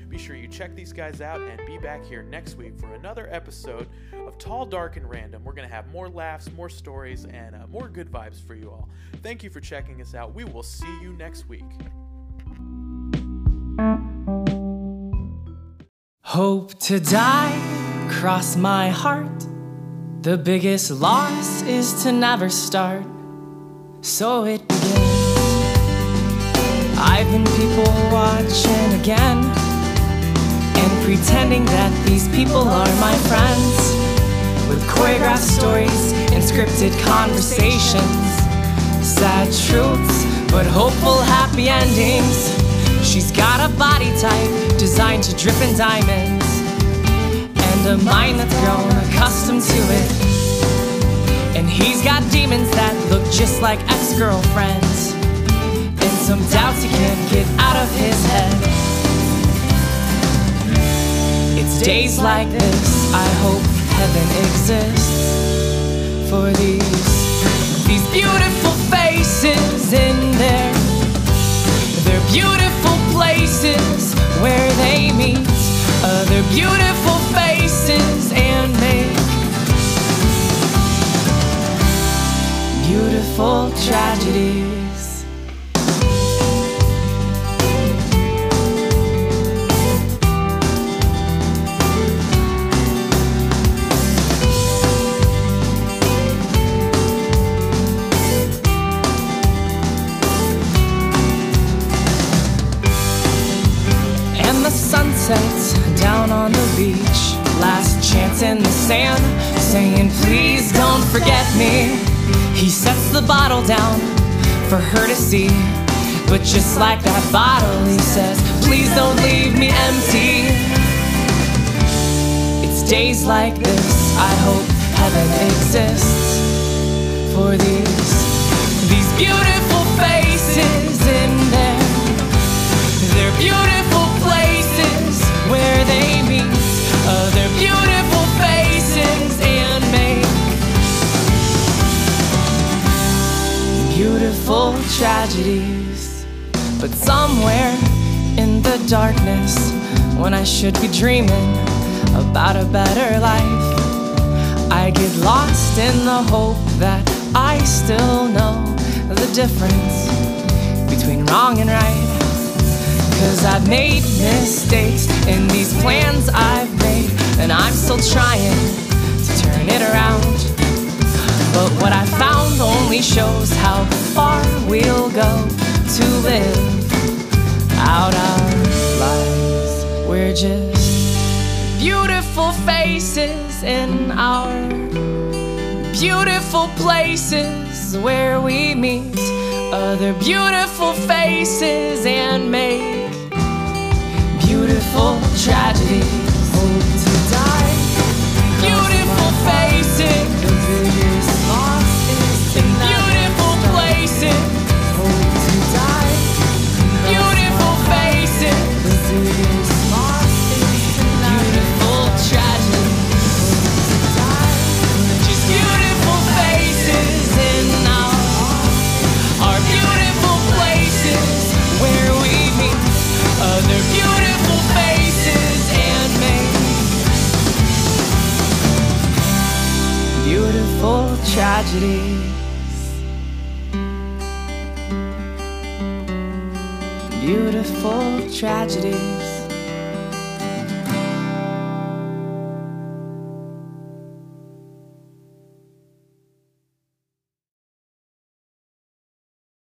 Be sure you check these guys out and be back here next week for another episode of Tall, Dark, and Random. We're going to have more laughs, more stories, and uh, more good vibes for you all. Thank you for checking us out. We will see you next week. Hope to die, cross my heart. The biggest loss is to never start. So it begins. I've been people watching again and pretending that these people are my friends. With choreographed stories and scripted conversations. Sad truths, but hopeful happy endings. She's got a body type designed to drip in diamonds, and a mind that's grown accustomed to it. And he's got demons that look just like ex girlfriends, and some doubts he can't get out of his head. It's days like this, I hope heaven exists for these these beautiful faces in there. They're beautiful places where they meet other beautiful faces and make beautiful tragedies. Beach. Last chance in the sand, saying, Please don't forget me. He sets the bottle down for her to see. But just like that bottle, he says, Please don't leave me empty. It's days like this, I hope heaven exists for these, these beautiful beautiful tragedies. But somewhere in the darkness, when I should be dreaming about a better life, I get lost in the hope that I still know the difference between wrong and right. Cause I've made mistakes in these plans I've made, and I'm still trying to turn it around. But what I found only shows how far we'll go to live out our lives. We're just beautiful faces in our beautiful places where we meet other beautiful faces and make beautiful tragedies. Tragedies. Beautiful tragedies.